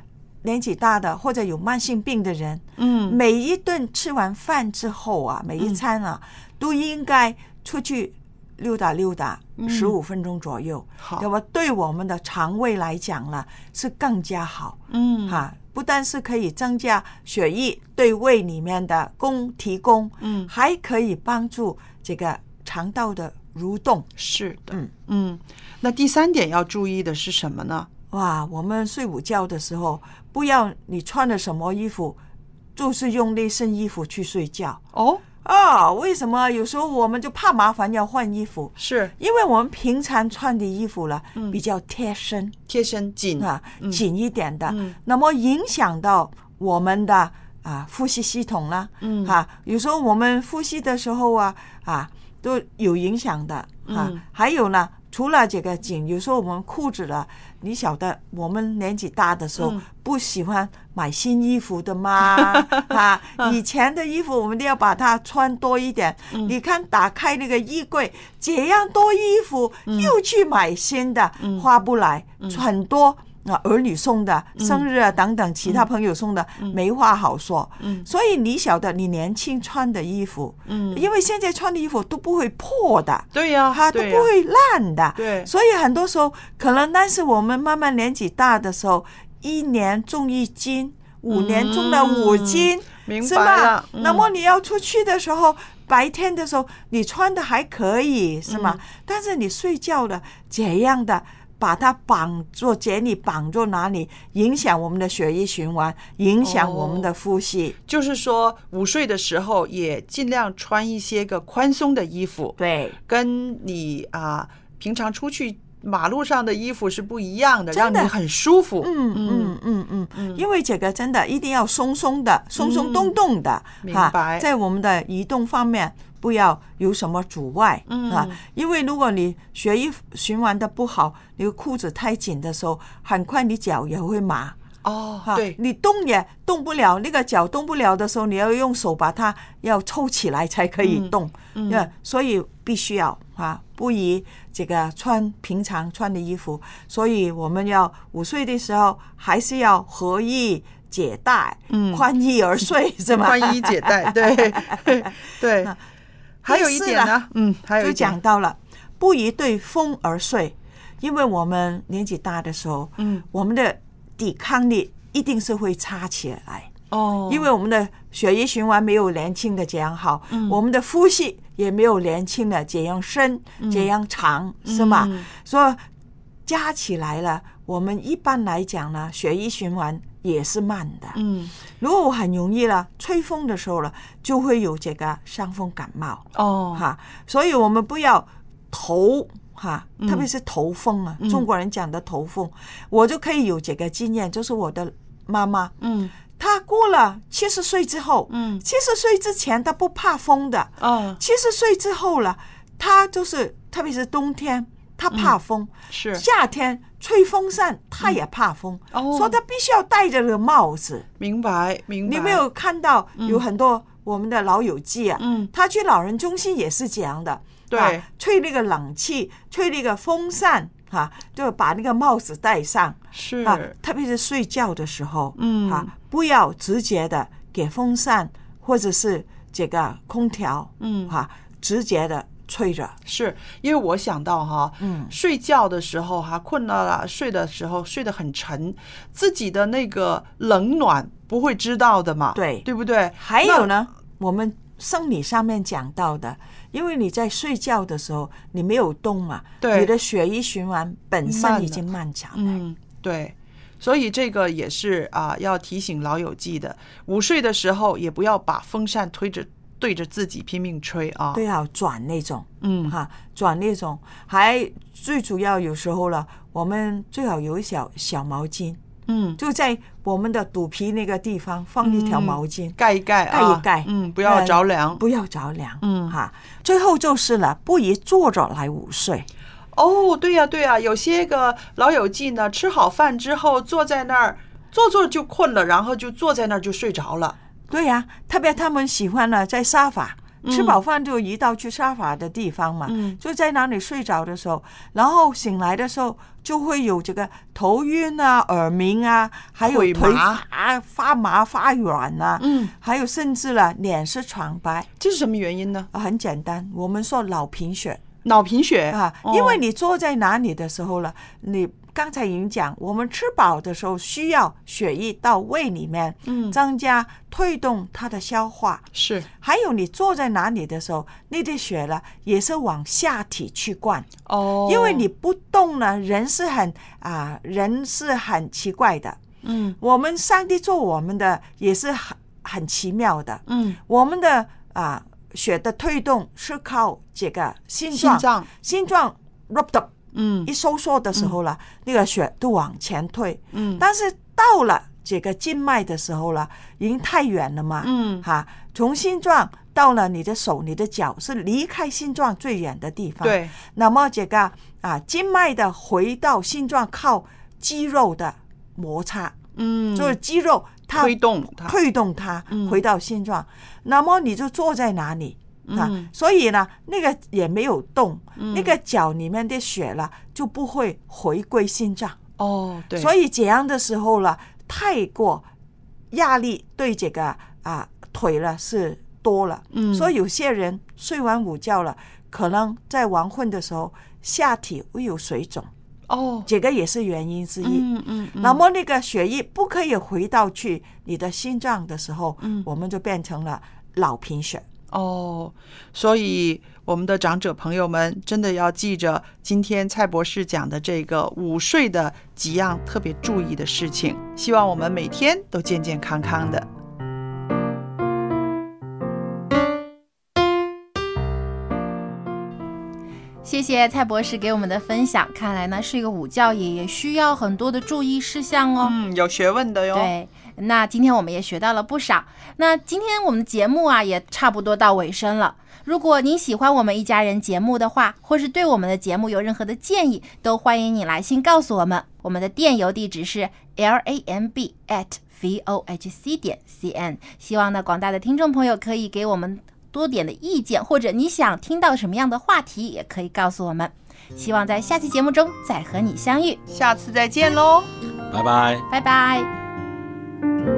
年纪大的或者有慢性病的人，嗯。每一顿吃完饭之后啊，每一餐啊，都应该出去溜达溜达十五分钟左右。那么对我们的肠胃来讲呢，是更加好。嗯哈，不但是可以增加血液对胃里面的供提供，嗯还可以帮助这个肠道的蠕动。是的，嗯嗯。那第三点要注意的是什么呢？哇，我们睡午觉的时候，不要你穿的什么衣服，就是用那身衣服去睡觉哦，啊？为什么？有时候我们就怕麻烦要换衣服，是。因为我们平常穿的衣服了，嗯。比较贴身。贴身紧。啊，紧一点的，嗯。那么影响到我们的啊呼吸系统啦，嗯。啊，有时候我们呼吸的时候啊啊都有影响的。啊嗯，还有呢。除了这个紧，有时候我们裤子了，你晓得，我们年纪大的时候嗯。不喜欢买新衣服的吗？啊，以前的衣服我们都要把它穿多一点。嗯你看，打开那个衣柜，这样多衣服，嗯又去买新的，花不来，很多。啊，儿女送的、生日啊等等，其他朋友送的，没话好说。嗯所以你晓得，你年轻穿的衣服，嗯因为现在穿的衣服都不会破的，对呀，它都不会烂的。对所以很多时候可能，但是我们慢慢年纪大的时候，一年重一斤，五年重了五斤，嗯明是白了吧？嗯那么你要出去的时候，白天的时候你穿的还可以，是吗？嗯但是你睡觉的怎样的。把它绑住，解你绑住哪里，影响我们的血液循环，影响我们的呼吸。就是说午睡的时候也尽量穿一些个宽松的衣服，对，跟你啊平常出去马路上的衣服是不一样的，让你很舒服。嗯嗯嗯嗯嗯，因为这个真的一定要松松的、松松动动的，明哈白在我们的移动方面不要有什么阻碍嗯啊。因为如果你血液循环的不好，你裤子太紧的时候，很快你脚也会麻。哦，哈，对，你动也动不了，那个脚动不了的时候，你要用手把它要抽起来才可以动，嗯。嗯，所以必须要啊，不宜这个穿平常穿的衣服，所以我们要午睡的时候还是要合衣解带，嗯。宽衣而睡是吗？宽衣解带，对 对。还有一点呢，嗯，还有就讲到了不宜对风而睡，因为我们年纪大的时候，嗯，我们的抵抗力一定是会差起来。哦，因为我们的血液循环没有年轻的这样好，嗯我们的呼吸也没有年轻的这样深、这样长，是吗？嗯所以加起来了，我们一般来讲呢，血液循环也是慢的。嗯，如果我很容易了，吹风的时候了，就会有这个伤风感冒。哦，哈，所以我们不要头哈，嗯。特别是头风啊，中国人讲的头风，我就可以有这个经验，就是我的妈妈，嗯。她过了七十岁之后，嗯。七十岁之前她不怕风的，哦，七十岁之后了，她就是特别是冬天，她怕风，嗯。是。夏天吹风扇她也怕风，哦。所以她必须要戴着个帽子。明白明白。你没有看到有很多我们的老友记啊？嗯。他去老人中心也是这样的，对。啊吹那个冷气，吹那个风扇，哈、就把那个帽子戴上，是。啊，特别是睡觉的时候，嗯。啊，不要直接的给风扇或者是这个空调，嗯。哈、直接的吹着，是因为我想到哈，嗯。睡觉的时候哈，困了啦，睡的时候睡得很沉，自己的那个冷暖不会知道的嘛，对。对不对？还有呢，我们生理上面讲到的，因为你在睡觉的时候你没有动嘛，对你的血液循环本身已经漫长了。嗯，对。所以这个也是啊，要提醒老友记的，午睡的时候也不要把风扇推着对着自己拼命吹啊。对啊，转那种，嗯哈，转那种，还最主要有时候了，我们最好有一小小毛巾，嗯，就在我们的肚皮那个地方放一条毛巾，盖一盖啊，盖一盖，嗯，不要着凉。不要着凉，嗯哈。最后就是了，不宜坐着来午睡，哦，对呀、对呀、有些个老友记呢，吃好饭之后坐在那儿，坐坐就困了，然后就坐在那儿就睡着了。对呀、特别他们喜欢呢在沙发。吃饱饭就移到去沙发的地方嘛，嗯就在那里睡着的时候，然后醒来的时候就会有这个头晕啊、耳鸣啊，还有腿腿麻发发麻、发软啊，嗯，还有甚至了脸是惨白。这是什么原因呢？啊很简单，我们说脑贫血脑贫血啊，哦因为你坐在哪里的时候了，你刚才已经讲，我们吃饱的时候需要血液到胃里面，嗯。增加推动它的消化。是。还有你坐在哪里的时候，那滴血呢也是往下体去灌，哦，因为你不动呢，人是很啊、人是很奇怪的。嗯。我们上帝做我们的也是很很奇妙的，嗯。我们的啊、血的推动是靠这个心脏，心脏嗯一收缩的时候了，那个血都往前退。嗯但是到了这个静脉的时候了，已经太远了嘛。嗯哈，从心脏到了你的手、你的脚，是离开心脏最远的地方。，对那么这个啊，静脉的回到心脏靠肌肉的摩擦，嗯就是肌肉它推动它推动它嗯回到心脏。那么你就坐在哪里？啊嗯，所以呢，那个也没有动，嗯那个脚里面的血了就不会回归心脏。哦对，所以以这样的时候了，太过压力对这个啊腿了是多了，嗯所以有些人睡完午觉了，可能在黄昏的时候下体会有水肿，哦这个也是原因之一。嗯嗯嗯那么那个血液不可以回到去你的心脏的时候，嗯我们就变成了脑贫血。哦，所以我们的长者朋友们真的要记着今天蔡博士讲的这个午睡的几样特别注意的事情，希望我们每天都健健康康的。谢谢蔡博士给我们的分享，看来呢睡个午觉也也需要很多的注意事项哦。嗯，有学问的哟。对，那今天我们也学到了不少。那今天我们的节目啊也差不多到尾声了。如果您喜欢我们一家人节目的话，或是对我们的节目有任何的建议，都欢迎你来信告诉我们。我们的电邮地址是 l a m b at v o h c 点 c n。希望呢广大的听众朋友可以给我们多点的意见，或者你想听到什么样的话题，也可以告诉我们。希望在下期节目中再和你相遇，下次再见喽。拜拜。拜拜。Música